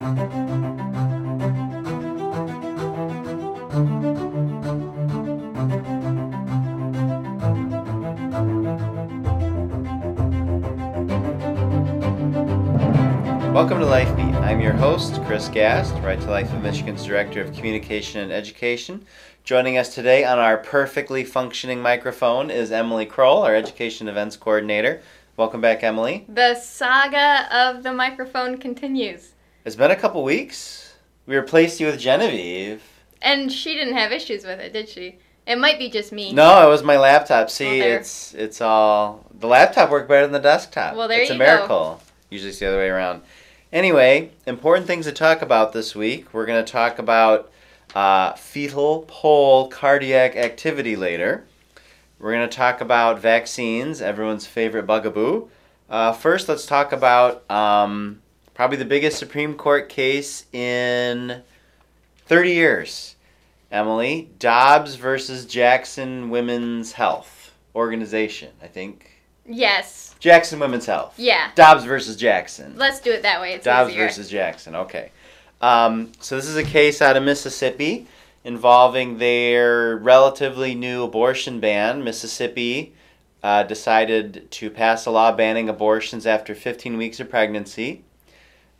Welcome to LifeBeat. I'm your host, Chris Gast, Right to Life of Michigan's Director of Communication and Education. Joining us today on our perfectly functioning microphone is Emily Kroll, our Education Events Coordinator. Welcome back, Emily. The saga of the microphone continues. It's been a couple weeks. We replaced you with Genevieve. And she didn't have issues with it, did she? It might be just me. No, it was my laptop. See, there. it's it's all the laptop worked better than the desktop. Well, there it's you a go. miracle. Usually it's the other way around. Anyway, important things to talk about this week. We're going to talk about uh, fetal pole cardiac activity later. We're going to talk about vaccines, everyone's favorite bugaboo. Uh, first, let's talk about um, probably the biggest Supreme Court case in 30 years. Emily, Dobbs versus Jackson Women's Health Organization, I think. Yes. Jackson Women's Health. Yeah. Dobbs versus Jackson. Let's do it that way. It's Dobbs easier. versus Jackson. Okay. Um, so this is a case out of Mississippi involving their relatively new abortion ban. Mississippi uh, decided to pass a law banning abortions after 15 weeks of pregnancy.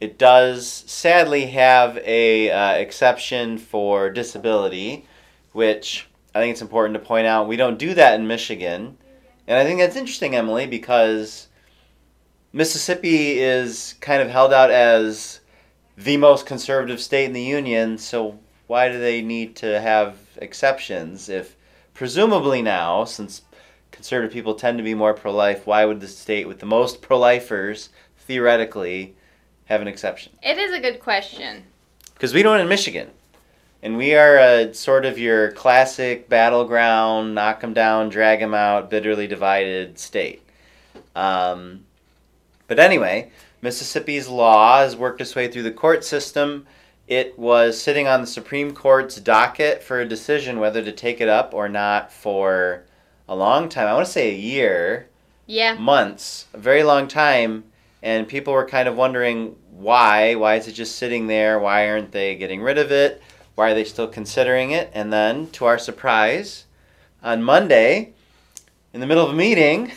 It does sadly have a uh, exception for disability, which I think it's important to point out. We don't do that in Michigan. And I think that's interesting, Emily, because Mississippi is kind of held out as the most conservative state in the union, so why do they need to have exceptions if presumably now, since conservative people tend to be more pro life, why would the state with the most pro lifers theoretically have an exception? It is a good question. Because we don't in Michigan. And we are a sort of your classic battleground, knock them down, drag them out, bitterly divided state. Um, but anyway, Mississippi's law has worked its way through the court system. It was sitting on the Supreme Court's docket for a decision whether to take it up or not for a long time. I want to say a year Yeah. months, a very long time, and people were kind of wondering why. Why is it just sitting there? Why aren't they getting rid of it? Why are they still considering it? And then, to our surprise, on Monday, in the middle of a meeting,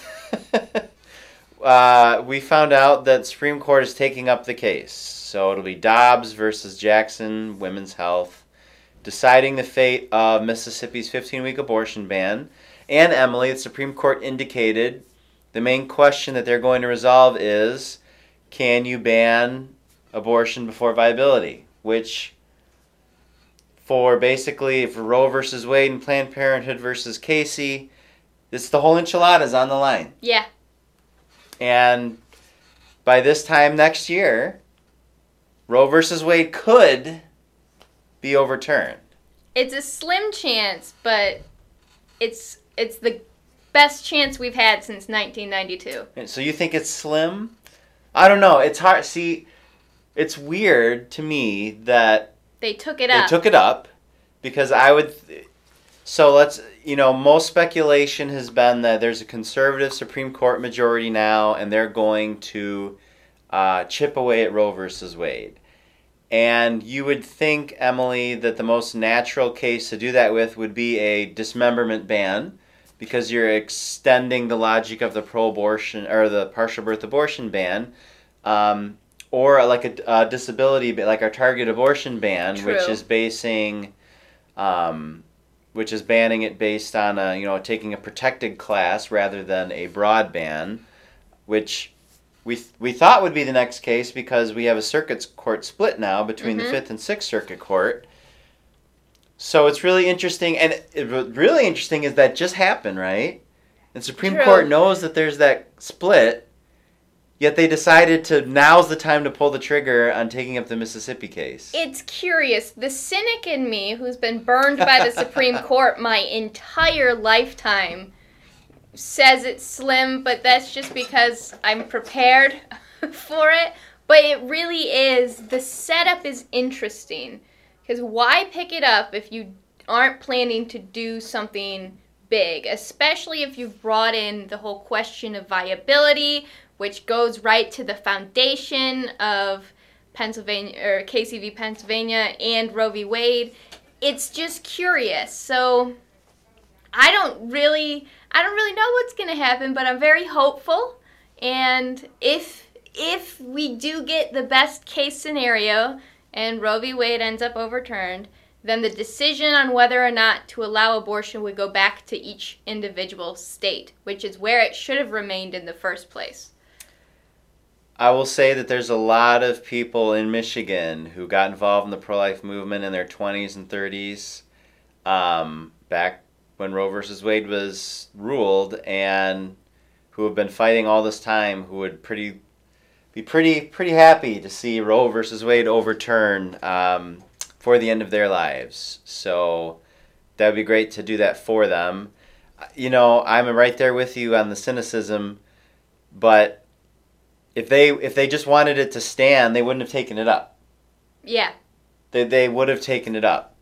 uh, we found out that Supreme Court is taking up the case. So it'll be Dobbs versus Jackson Women's Health, deciding the fate of Mississippi's 15-week abortion ban. And Emily, the Supreme Court indicated the main question that they're going to resolve is can you ban abortion before viability? Which, for basically, for Roe versus Wade and Planned Parenthood versus Casey, it's the whole enchilada's on the line. Yeah. And by this time next year, Roe versus Wade could be overturned. It's a slim chance, but it's it's the best chance we've had since 1992. And so you think it's slim? I don't know. It's hard. See, it's weird to me that They took it they up. They took it up because I would. So let's, you know, most speculation has been that there's a conservative Supreme Court majority now, and they're going to uh, chip away at Roe versus Wade. And you would think, Emily, that the most natural case to do that with would be a dismemberment ban because you're extending the logic of the pro abortion or the partial birth abortion ban. Um, or like a, a disability, like our target abortion ban, which is basing, um, which is banning it based on a, you know taking a protected class rather than a broad ban, which we th- we thought would be the next case because we have a circuit court split now between Mhm. the Fifth and Sixth Circuit Court. So it's really interesting, and it, really interesting is that just happened, right? And Supreme True. Court knows that there's that split, yet they decided to now's the time to pull the trigger on taking up the Mississippi case. It's curious. The cynic in me, who's been burned by the Supreme Court my entire lifetime, says it's slim, but that's just because I'm prepared for it. But it really is. The setup is interesting. Because why pick it up if you aren't planning to do something big? Especially if you've brought in the whole question of viability, which goes right to the foundation of Pennsylvania or Casey v. Pennsylvania and Roe v. Wade. It's just curious. So I don't really I don't really know what's going to happen, but I'm very hopeful. And if if we do get the best case scenario and Roe v. Wade ends up overturned, then the decision on whether or not to allow abortion would go back to each individual state, which is where it should have remained in the first place. I will say that there's a lot of people in Michigan who got involved in the pro life movement in their 20s and 30s um, back when Roe versus Wade was ruled and who have been fighting all this time who would pretty be pretty pretty happy to see Roe versus Wade overturn um, for the end of their lives. So that would be great to do that for them. You know, I'm right there with you on the cynicism, but if they if they just wanted it to stand, they wouldn't have taken it up. Yeah. They they would have taken it up.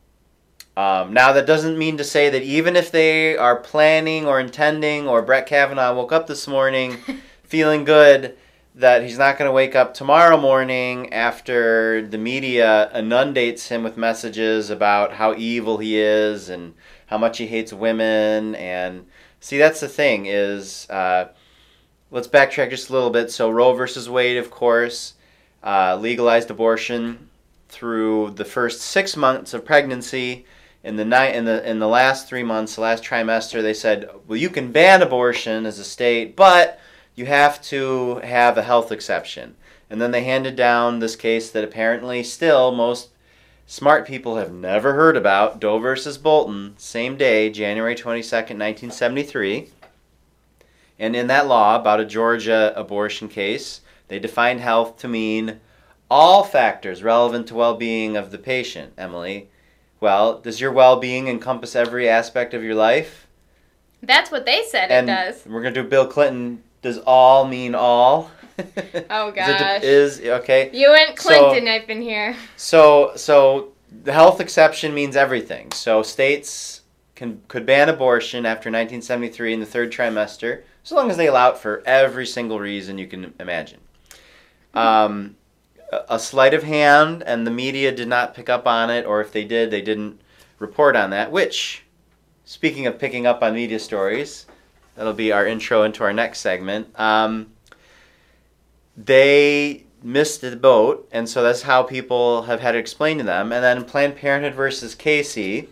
Um, now that doesn't mean to say that even if they are planning or intending, or Brett Kavanaugh woke up this morning feeling good that he's not going to wake up tomorrow morning after the media inundates him with messages about how evil he is and how much he hates women. And see that's the thing is uh, let's backtrack just a little bit. So roe versus wade of course uh, legalized abortion through the first six months of pregnancy. In the night in the in the last three months the last trimester they said well you can ban abortion as a state but you have to have a health exception. And then they handed down this case that apparently still most smart people have never heard about Doe versus Bolton, same day, January 22nd, 1973. And in that law about a Georgia abortion case, they defined health to mean all factors relevant to well being of the patient, Emily. Well, does your well being encompass every aspect of your life? That's what they said and it does. We're going to do Bill Clinton does all mean all? oh gosh. Is, it, is okay. You went Clinton so, I've been here. So so the health exception means everything. So states can could ban abortion after 1973 in the third trimester, as long as they allow it for every single reason you can imagine. Um, a sleight of hand, and the media did not pick up on it, or if they did, they didn't report on that. Which, speaking of picking up on media stories, That'll be our intro into our next segment. Um, they missed the boat, and so that's how people have had to explain to them. And then Planned Parenthood versus Casey,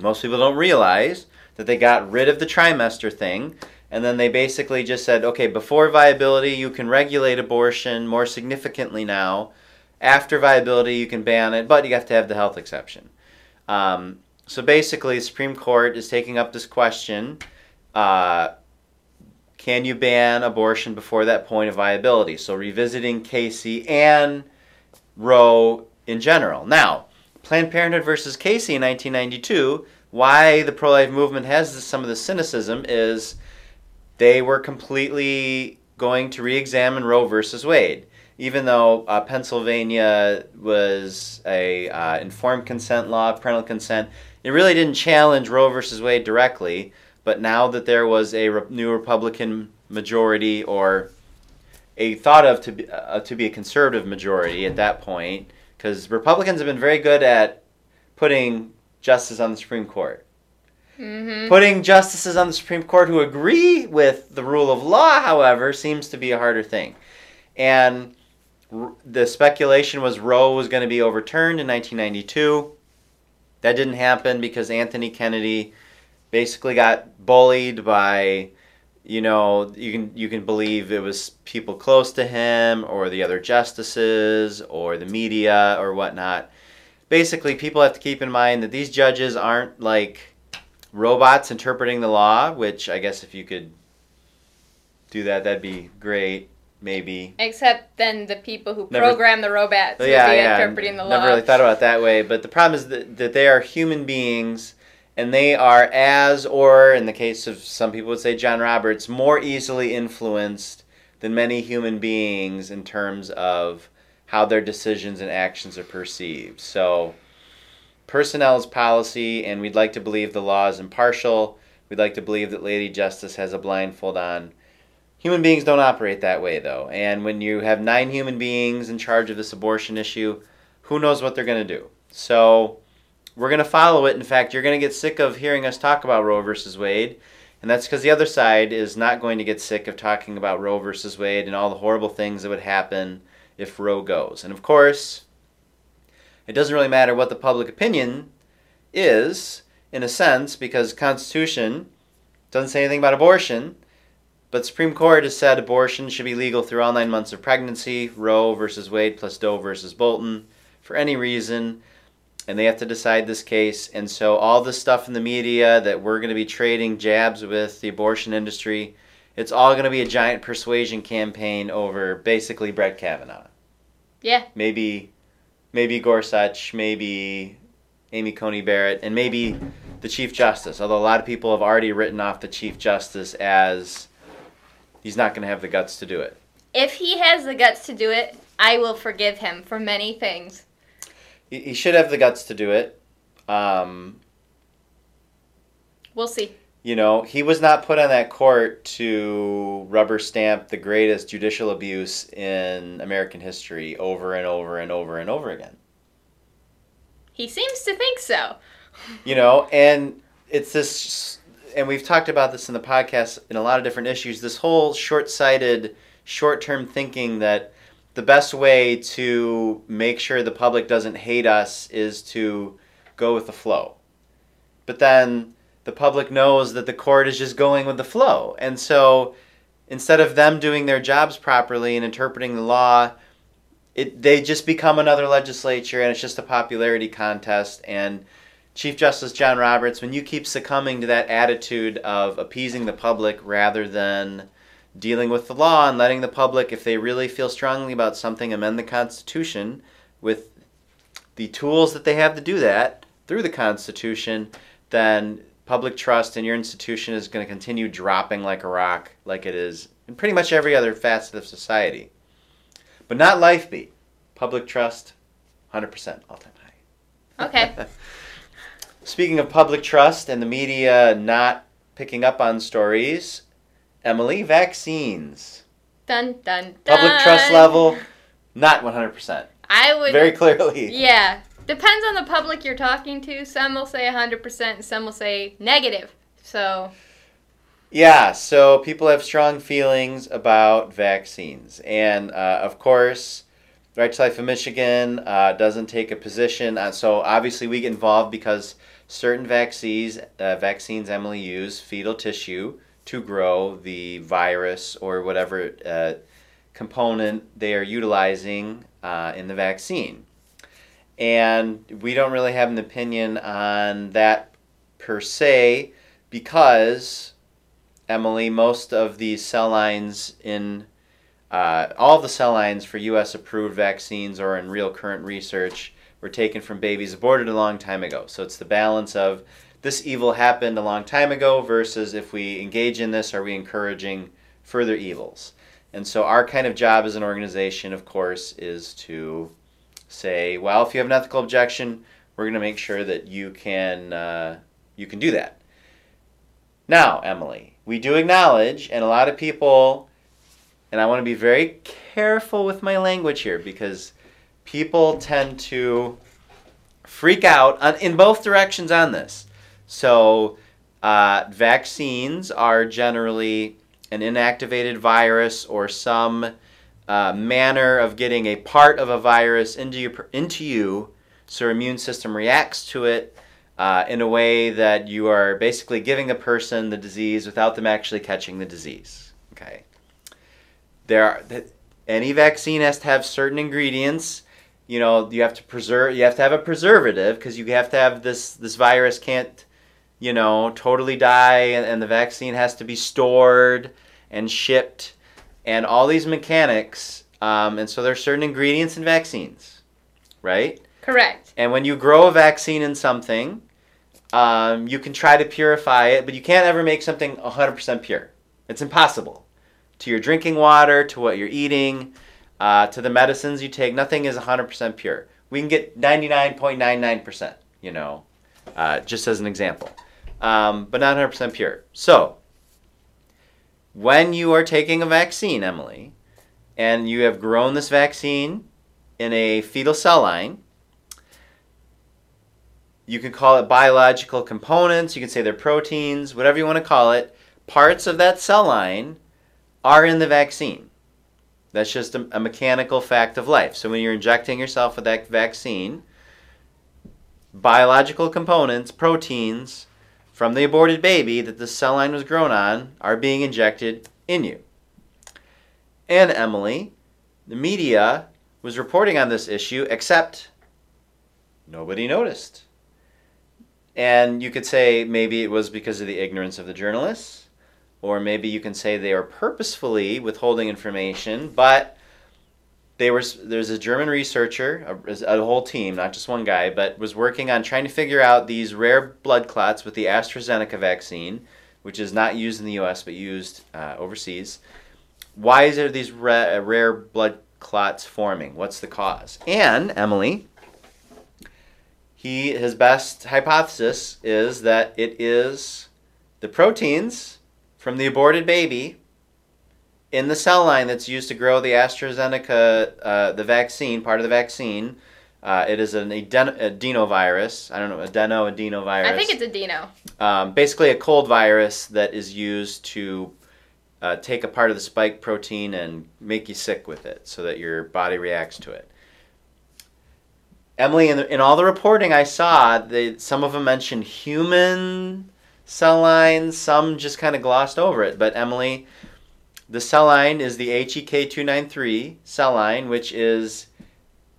most people don't realize that they got rid of the trimester thing, and then they basically just said, okay, before viability, you can regulate abortion more significantly now. After viability, you can ban it, but you have to have the health exception. Um, so basically, the Supreme Court is taking up this question uh, can you ban abortion before that point of viability? So revisiting Casey and Roe in general. Now, Planned Parenthood versus Casey in 1992, why the pro life movement has this, some of the cynicism is they were completely going to re examine Roe versus Wade. Even though uh, Pennsylvania was a uh, informed consent law, parental consent, it really didn't challenge Roe versus Wade directly. But now that there was a re- new Republican majority or a thought of to be, uh, to be a conservative majority at that point, because Republicans have been very good at putting justice on the Supreme Court. Mm-hmm. Putting justices on the Supreme Court who agree with the rule of law, however, seems to be a harder thing. And r- the speculation was Roe was going to be overturned in 1992. That didn't happen because Anthony Kennedy basically got bullied by you know you can you can believe it was people close to him or the other justices or the media or whatnot. Basically people have to keep in mind that these judges aren't like robots interpreting the law which i guess if you could do that that'd be great maybe. Except then the people who never, program the robots yeah, would be yeah, interpreting the law. never really thought about that way but the problem is that, that they are human beings and they are as, or in the case of some people would say John Roberts, more easily influenced than many human beings in terms of how their decisions and actions are perceived. So, personnel is policy, and we'd like to believe the law is impartial. We'd like to believe that Lady Justice has a blindfold on. Human beings don't operate that way, though. And when you have nine human beings in charge of this abortion issue, who knows what they're going to do? So we're going to follow it. In fact, you're going to get sick of hearing us talk about Roe versus Wade. And that's because the other side is not going to get sick of talking about Roe versus Wade and all the horrible things that would happen if Roe goes. And of course, it doesn't really matter what the public opinion is, in a sense, because Constitution doesn't say anything about abortion. But Supreme Court has said abortion should be legal through all nine months of pregnancy, Roe versus Wade plus Doe versus Bolton, for any reason. And they have to decide this case. And so all the stuff in the media that we're going to be trading jabs with the abortion industry, it's all going to be a giant persuasion campaign over basically Brett Kavanaugh. Yeah. Maybe, maybe Gorsuch, maybe Amy Coney Barrett, and maybe the Chief Justice. Although a lot of people have already written off the Chief Justice as he's not going to have the guts to do it. If he has the guts to do it, I will forgive him for many things. He, he should have the guts to do it. Um, We'll see. you know, he was not put on that court to rubber stamp the greatest judicial abuse in American history over and over and over and over again. He seems to think so. you know and it's this and we've talked about this in the podcast in a lot of different issues this whole short-sighted short-term thinking that the best way to make sure the public doesn't hate us is to go with the flow. But then the public knows that the court is just going with the flow. And so instead of them doing their jobs properly and interpreting the law it they just become another legislature and it's just a popularity contest. And Chief Justice John Roberts, when you keep succumbing to that attitude of appeasing the public rather than dealing with the law and letting the public, if they really feel strongly about something, amend the Constitution with the tools that they have to do that through the Constitution, then public trust in your institution is going to continue dropping like a rock, like it is in pretty much every other facet of society. But not LifeBeat. Public trust, 100% all time high. Okay. Speaking of public trust and the media not picking up on stories, Emily, vaccines. dun dun dun. Public trust level, not 100%. I would. Very clearly. Yeah. Depends on the public you're talking to. Some will say 100%, and some will say negative. So, Yeah, so people have strong feelings about vaccines. And uh, of course, Right to Life of Michigan uh, doesn't take a position. Uh, so obviously, we get involved because certain vaccines, uh, vaccines Emily use fetal tissue to grow the virus or whatever uh, component they are utilizing uh, in the vaccine. And we don't really have an opinion on that per se because, Emily, most of the cell lines in uh, all the cell lines for U.S. approved vaccines or in real current research were taken from babies aborted a long time ago. So it's the balance of this evil happened a long time ago versus if we engage in this, are we encouraging further evils? And so our kind of job as an organization, of course, is to say, well, if you have an ethical objection, we're going to make sure that you can uh, you can do that. Now, Emily, we do acknowledge, and a lot of people, and I want to be very careful with my language here because people tend to freak out on, in both directions on this. So, uh, vaccines are generally an inactivated virus or some uh, manner of getting a part of a virus into you, into you so your immune system reacts to it uh, in a way that you are basically giving a person the disease without them actually catching the disease. Okay. There are, any vaccine has to have certain ingredients you know you have to preserve you have to have a preservative because you have to have this this virus can't you know totally die and, and the vaccine has to be stored and shipped and all these mechanics um, and so there's certain ingredients in vaccines right correct. and when you grow a vaccine in something um, you can try to purify it but you can't ever make something 100% pure it's impossible to your drinking water to what you're eating uh, to the medicines you take, nothing is 100% pure. We can get 99.99%, you know, uh, just as an example, um, but not 100% pure. So, when you are taking a vaccine, Emily, and you have grown this vaccine in a fetal cell line, you can call it biological components, you can say they're proteins, whatever you want to call it. Parts of that cell line are in the vaccine. That's just a, a mechanical fact of life. So when you're injecting yourself with that vaccine, biological components, proteins from the aborted baby that the cell line was grown on are being injected in you. And Emily, the media was reporting on this issue, except nobody noticed. And you could say maybe it was because of the ignorance of the journalists, or maybe you can say they are purposefully withholding information, but they were there's a German researcher, a, a, whole team, not just one guy, but was working on trying to figure out these rare blood clots with the AstraZeneca vaccine, which is not used in the U.S. but used uh, overseas. Why is there these ra- rare blood clots forming? What's the cause? And Emily, he his best hypothesis is that it is the proteins from the aborted baby in the cell line that's used to grow the AstraZeneca, uh, the vaccine, part of the vaccine. Uh, it is an aden- adenovirus. I don't know, adeno, adenovirus. I think it's adeno. Um, basically, a cold virus that is used to uh, take a part of the spike protein and make you sick with it so that your body reacts to it. Emily, in, the, in all the reporting I saw, they, some of them mentioned human cell lines, some just kind of glossed over it. But Emily, the cell line is the HEK293 cell line, which is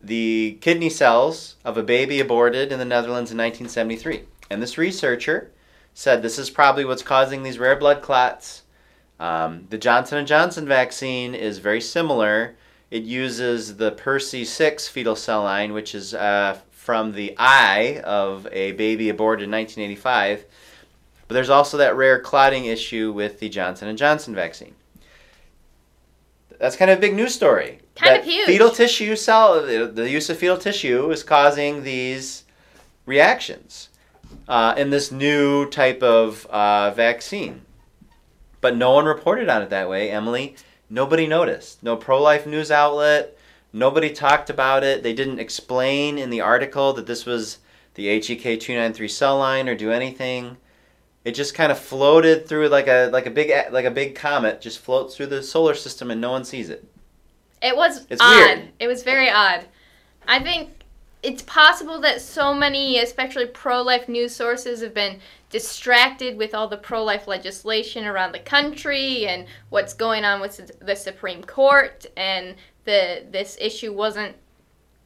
the kidney cells of a baby aborted in the Netherlands in 1973. And this researcher said this is probably what's causing these rare blood clots um, the Johnson & Johnson vaccine is very similar. It uses the PER.C6 fetal cell line, which is uh, from the eye of a baby aborted in 1985. But there's also that rare clotting issue with the Johnson & Johnson vaccine. That's kind of a big news story. Kind of huge. Fetal tissue cell, the use of fetal tissue is causing these reactions uh, in this new type of uh, vaccine. But no one reported on it that way, Emily. Nobody noticed. No pro life news outlet. Nobody talked about it. They didn't explain in the article that this was the HEK 293 cell line or do anything. It just kind of floated through like a like a big like a big comet just floats through the solar system and no one sees it. It was It's odd. weird. It was very odd. I think it's possible that so many, especially pro life news sources, have been distracted with all the pro life legislation around the country and what's going on with the Supreme Court, and the this issue wasn't.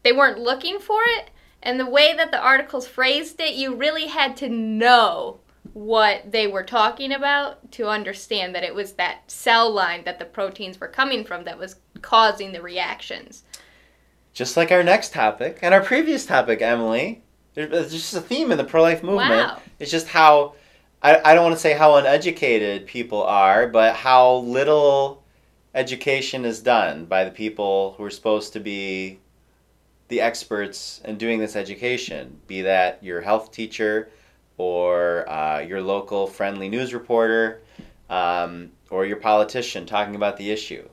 They weren't looking for it, and the way that the articles phrased it, you really had to know what they were talking about to understand that it was that cell line that the proteins were coming from that was causing the reactions. Just like our next topic and our previous topic, Emily. There's just a theme in the pro life movement. Wow. It's just how, I, I don't want to say how uneducated people are, but how little education is done by the people who are supposed to be the experts in doing this education, be that your health teacher or uh, your local friendly news reporter um, or your politician talking about the issue.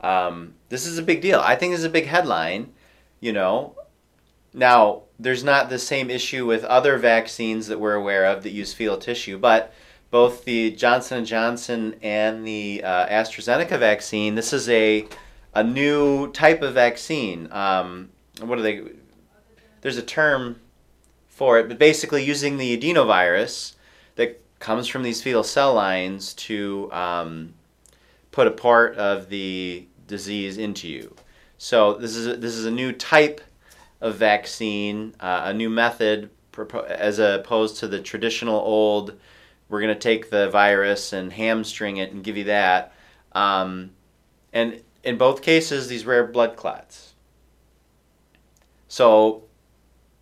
Um, this is a big deal. I think this is a big headline, you know. Now, there's not the same issue with other vaccines that we're aware of that use fetal tissue, but both the Johnson & Johnson and the uh, AstraZeneca vaccine, this is a, a new type of vaccine. Um, what are they? There's a term for it, but basically using the adenovirus that comes from these fetal cell lines to um, put a part of the disease into you. So this is a, this is a new type of vaccine, uh, a new method as opposed to the traditional old. We're going to take the virus and hamstring it and give you that. Um, and in both cases, these rare blood clots. So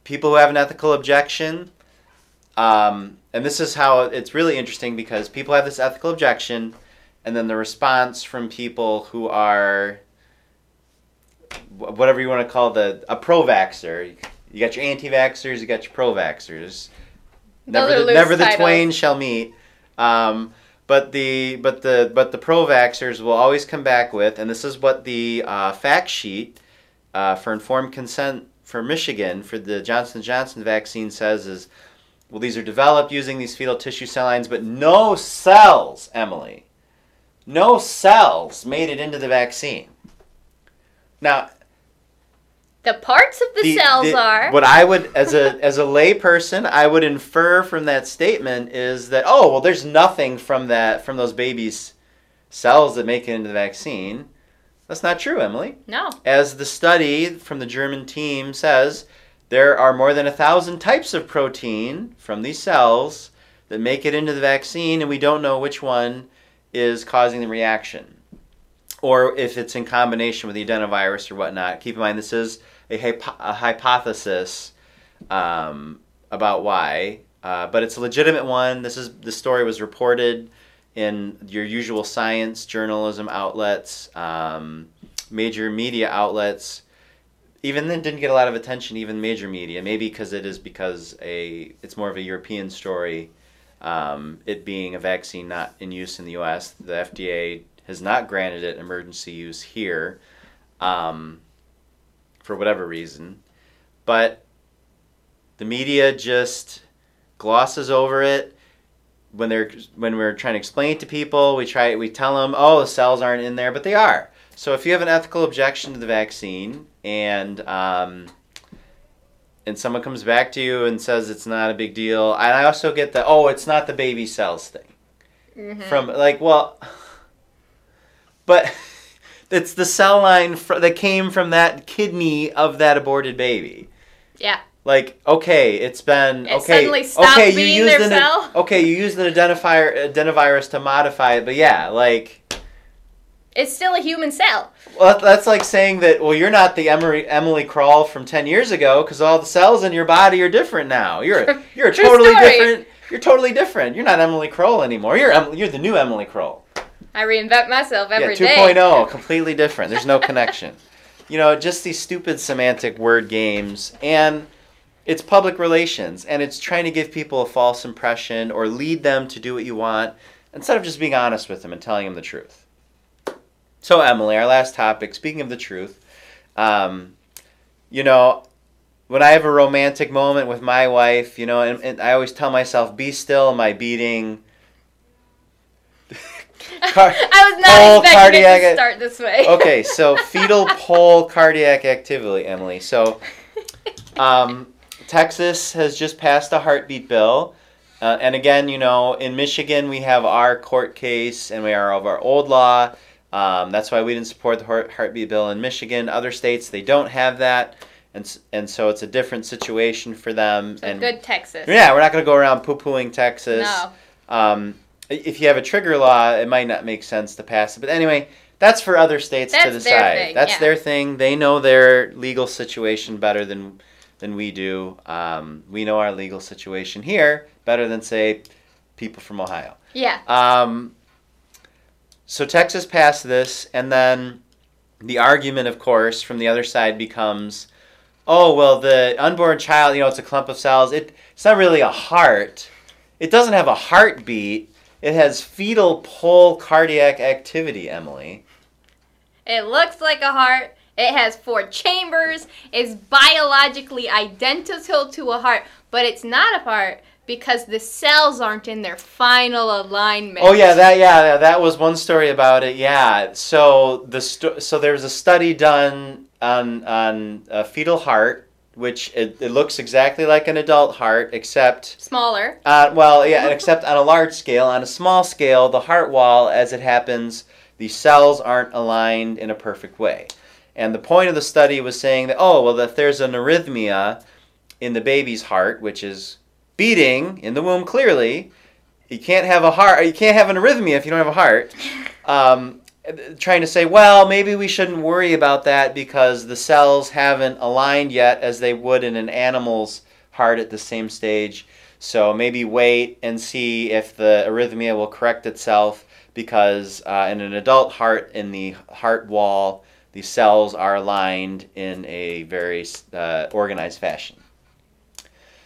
people who have an ethical objection, um, and this is how it's really interesting because people have this ethical objection, and then the response from people who are whatever you want to call the a pro-vaxxer. You got your anti-vaxxers, you got your pro-vaxxers. Never, the, never the titles. twain shall meet. Um, But the but the but the pro-vaxxers will always come back with, and this is what the uh, fact sheet uh, for informed consent for Michigan for the Johnson Johnson vaccine says is, well, these are developed using these fetal tissue cell lines, but no cells, Emily, no cells made it into the vaccine. Now, The parts of the, cells the- are. What I would, as a as a layperson, I would infer from that statement is that oh well, there's nothing from that from those babies' cells that make it into the vaccine. That's not true, Emily. no. As the study from the German team says, there are more than a thousand types of protein from these cells that make it into the vaccine, and we don't know which one is causing the reaction. Or if it's in combination with the adenovirus or whatnot. Keep in mind, this is a, hypo- a hypothesis um, about why, uh, but it's a legitimate one. This is the story was reported in your usual science journalism outlets, um, major media outlets. Even then, didn't get a lot of attention. Even major media, maybe because it is because a it's more of a European story. Um, it being a vaccine not in use in the U.S., the FDA has not granted it emergency use here, um, for whatever reason. But the media just glosses over it when they're when we're trying to explain it to people. We try we tell them, oh, the cells aren't in there, but they are. So if you have an ethical objection to the vaccine and um, and someone comes back to you and says it's not a big deal, and I also get the oh, it's not the baby cells thing Mhm. from like well, but it's the cell line fr- that came from that kidney of that aborted baby. Yeah. Like okay, it's been It okay. suddenly okay, being you used their an, cell? Okay, you used an identifier adenovirus to modify it, but yeah, like It's still a human cell. well, that's like saying that well, you're not the Emily Emily Kroll from ten years ago because all the cells in your body are different now. You're a, you're a totally story. different. You're totally different. You're not Emily Kroll anymore. You're Em- you're the new Emily Kroll. I reinvent myself every yeah, day. 2.0, completely different. There's no connection. You know, just these stupid semantic word games and it's public relations and it's trying to give people a false impression or lead them to do what you want instead of just being honest with them and telling them the truth. So, Emily, our last topic, speaking of the truth, um, you know, when I have a romantic moment with my wife, you know, and, and I always tell myself, be still, my beating. Car- I was not expecting it cardiac- to start this way. okay, so fetal pole cardiac activity, Emily. So, um, Texas has just passed a heartbeat bill. Uh, and again, you know, in Michigan, we have our court case and we are of our old law. Um, that's why we didn't support the heart- heartbeat bill in Michigan. Other states, they don't have that. And, and so it's a different situation for them. So and good Texas. yeah, we're not going to go around poo pooing Texas. No. Um, if you have a trigger law, it might not make sense to pass it. But anyway, that's for other states to That's their decide. thing, that's yeah. their thing. They know their legal situation better than than we do. Um, we know our legal situation here better than say people from Ohio. Yeah. Um, so Texas passed this, and then the argument, of course, from the other side becomes, oh well, the unborn child, you know, it's a clump of cells. It, it's not really a heart. It doesn't have a heartbeat. It has fetal pole cardiac activity, Emily. It looks like a heart. It has four chambers. It's biologically identical to a heart, but it's not a heart because the cells aren't in their final alignment. Oh yeah, that yeah, that was one story about it. Yeah, so the sto- so there was a study done on on a fetal heart, which it, it looks exactly like an adult heart, except Smaller. uh, well, yeah, except on a large scale. On a small scale, the heart wall, as it happens, the cells aren't aligned in a perfect way. And the point of the study was saying that oh well, if there's an arrhythmia in the baby's heart, which is beating in the womb clearly, you can't have a heart. You can't have an arrhythmia if you don't have a heart. Um, trying to say, well, maybe we shouldn't worry about that because the cells haven't aligned yet as they would in an animal's heart at the same stage. So maybe wait and see if the arrhythmia will correct itself because uh, in an adult heart, in the heart wall, the cells are aligned in a very uh, organized fashion.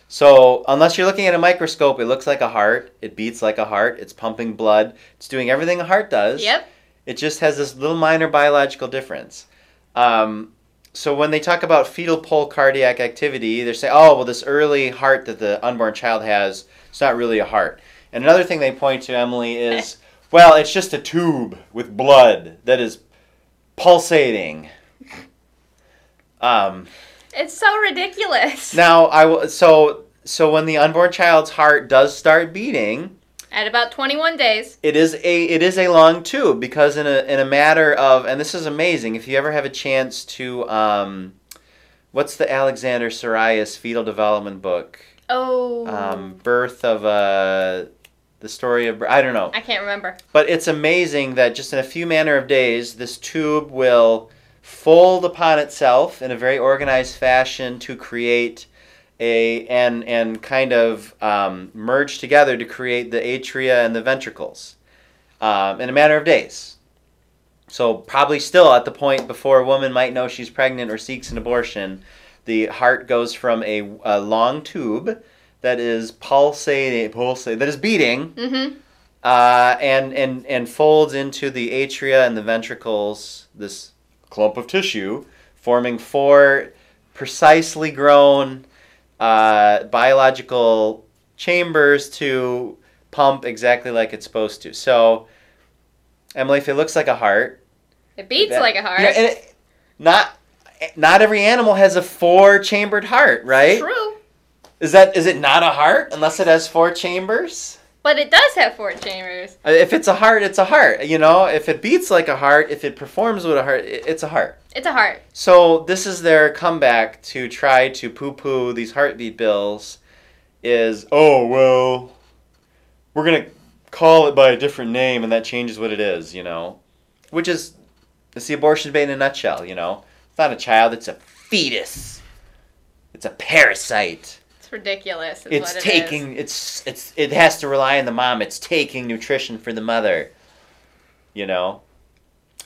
So unless you're looking at a microscope, it looks like a heart. It beats like a heart. It's pumping blood. It's doing everything a heart does. Yep. It just has this little minor biological difference. Um, so when they talk about fetal pole cardiac activity, they're saying, oh, well, this early heart that the unborn child has, it's not really a heart. And another thing they point to, Emily, is, well, it's just a tube with blood that is pulsating. Um, It's so ridiculous. now, I w- so so when the unborn child's heart does start beating, At about 21 days. it is a it is a long tube because in a in a matter of and this is amazing if you ever have a chance to um, what's the Alexander Tsiaras fetal development book Oh. um, birth of uh, the story of I don't know I can't remember. but it's amazing that just in a few manner of days this tube will fold upon itself in a very organized fashion to create a and and kind of um, merge together to create the atria and the ventricles um, in a matter of days. So probably still at the point before a woman might know she's pregnant or seeks an abortion, the heart goes from a, a long tube that is pulsating, pulsating that is beating Mm-hmm. uh, and and and folds into the atria and the ventricles. This clump of tissue, forming four precisely grown uh, biological chambers to pump exactly like it's supposed to. So, Emily, if it looks like a heart, It beats that- like a heart. Yeah, and it, not not every animal has a four chambered heart, right? True. Is that is it not a heart unless it has four chambers? But it does have four chambers. Uh, If it's a heart, it's a heart. You know, if it beats like a heart, if it performs with a heart, it's a heart. It's a heart. So this is their comeback to try to poo-poo these heartbeat bills. Is oh well, we're gonna call it by a different name, and that changes what it is. You know, which is it's the abortion debate in a nutshell. You know, it's not a child; it's a fetus. It's a parasite. Ridiculous. Is It's what it is. taking it's it's it has to rely on the mom. It's taking nutrition for the mother. You know,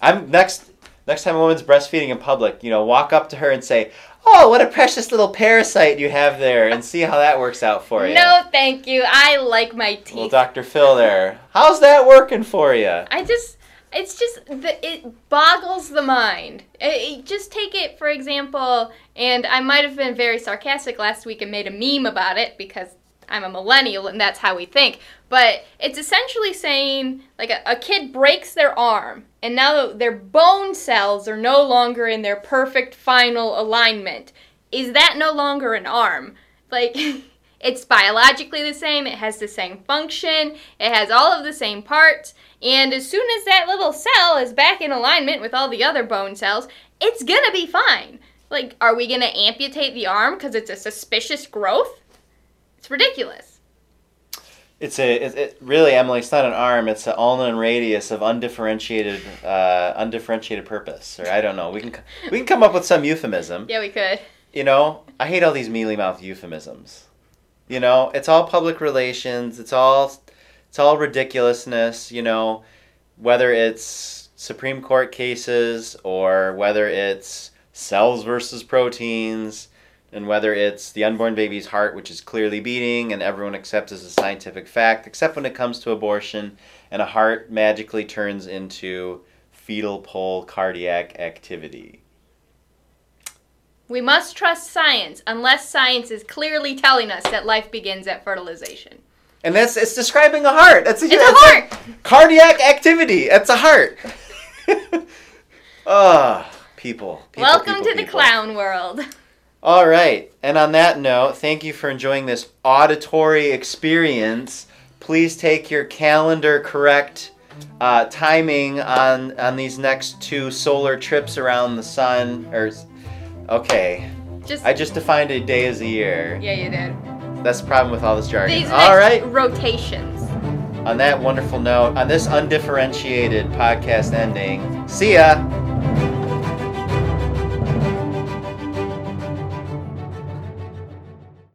I'm next next time a woman's breastfeeding in public. You know, walk up to her and say, "Oh, what a precious little parasite you have there," and see how that works out for you. No, thank you. I like my teeth. Little Dr. Phil there. How's that working for you? I just, it's just the it boggles the mind. It, it- just take it for example, and I might have been very sarcastic last week and made a meme about it because I'm a millennial and that's how we think. But it's essentially saying like a, a kid breaks their arm and now their bone cells are no longer in their perfect final alignment. Is that no longer an arm? Like. It's biologically the same, it has the same function, it has all of the same parts, and as soon as that little cell is back in alignment with all the other bone cells, it's gonna be fine. Like, are we gonna amputate the arm because it's a suspicious growth? It's ridiculous. It's a it, it, really Emily. It's not an arm. It's an and radius of undifferentiated uh, undifferentiated purpose, or I don't know. We can we can come up with some euphemism. Yeah, we could. You know, I hate all these mealy mouth euphemisms. You know, it's all public relations. It's all it's all ridiculousness. You know, whether it's Supreme Court cases or whether it's cells versus proteins, and whether it's the unborn baby's heart, which is clearly beating and everyone accepts as a scientific fact, except when it comes to abortion, and a heart magically turns into fetal pole cardiac activity. We must trust science unless science is clearly telling us that life begins at fertilization. And that's it's describing a heart. That's a, It's a that's heart! cardiac activity. It's a heart. Ah, people, people. Welcome people, to the people. clown world. All right. And on that note, thank you for enjoying this auditory experience. Please take your calendar correct uh, timing on on these next two solar trips around the sun. Or okay, Just I just defined a day as a year. yeah, you did. That's the problem with all this jargon. These All right. rotations. On that wonderful note, on this undifferentiated podcast ending, see ya.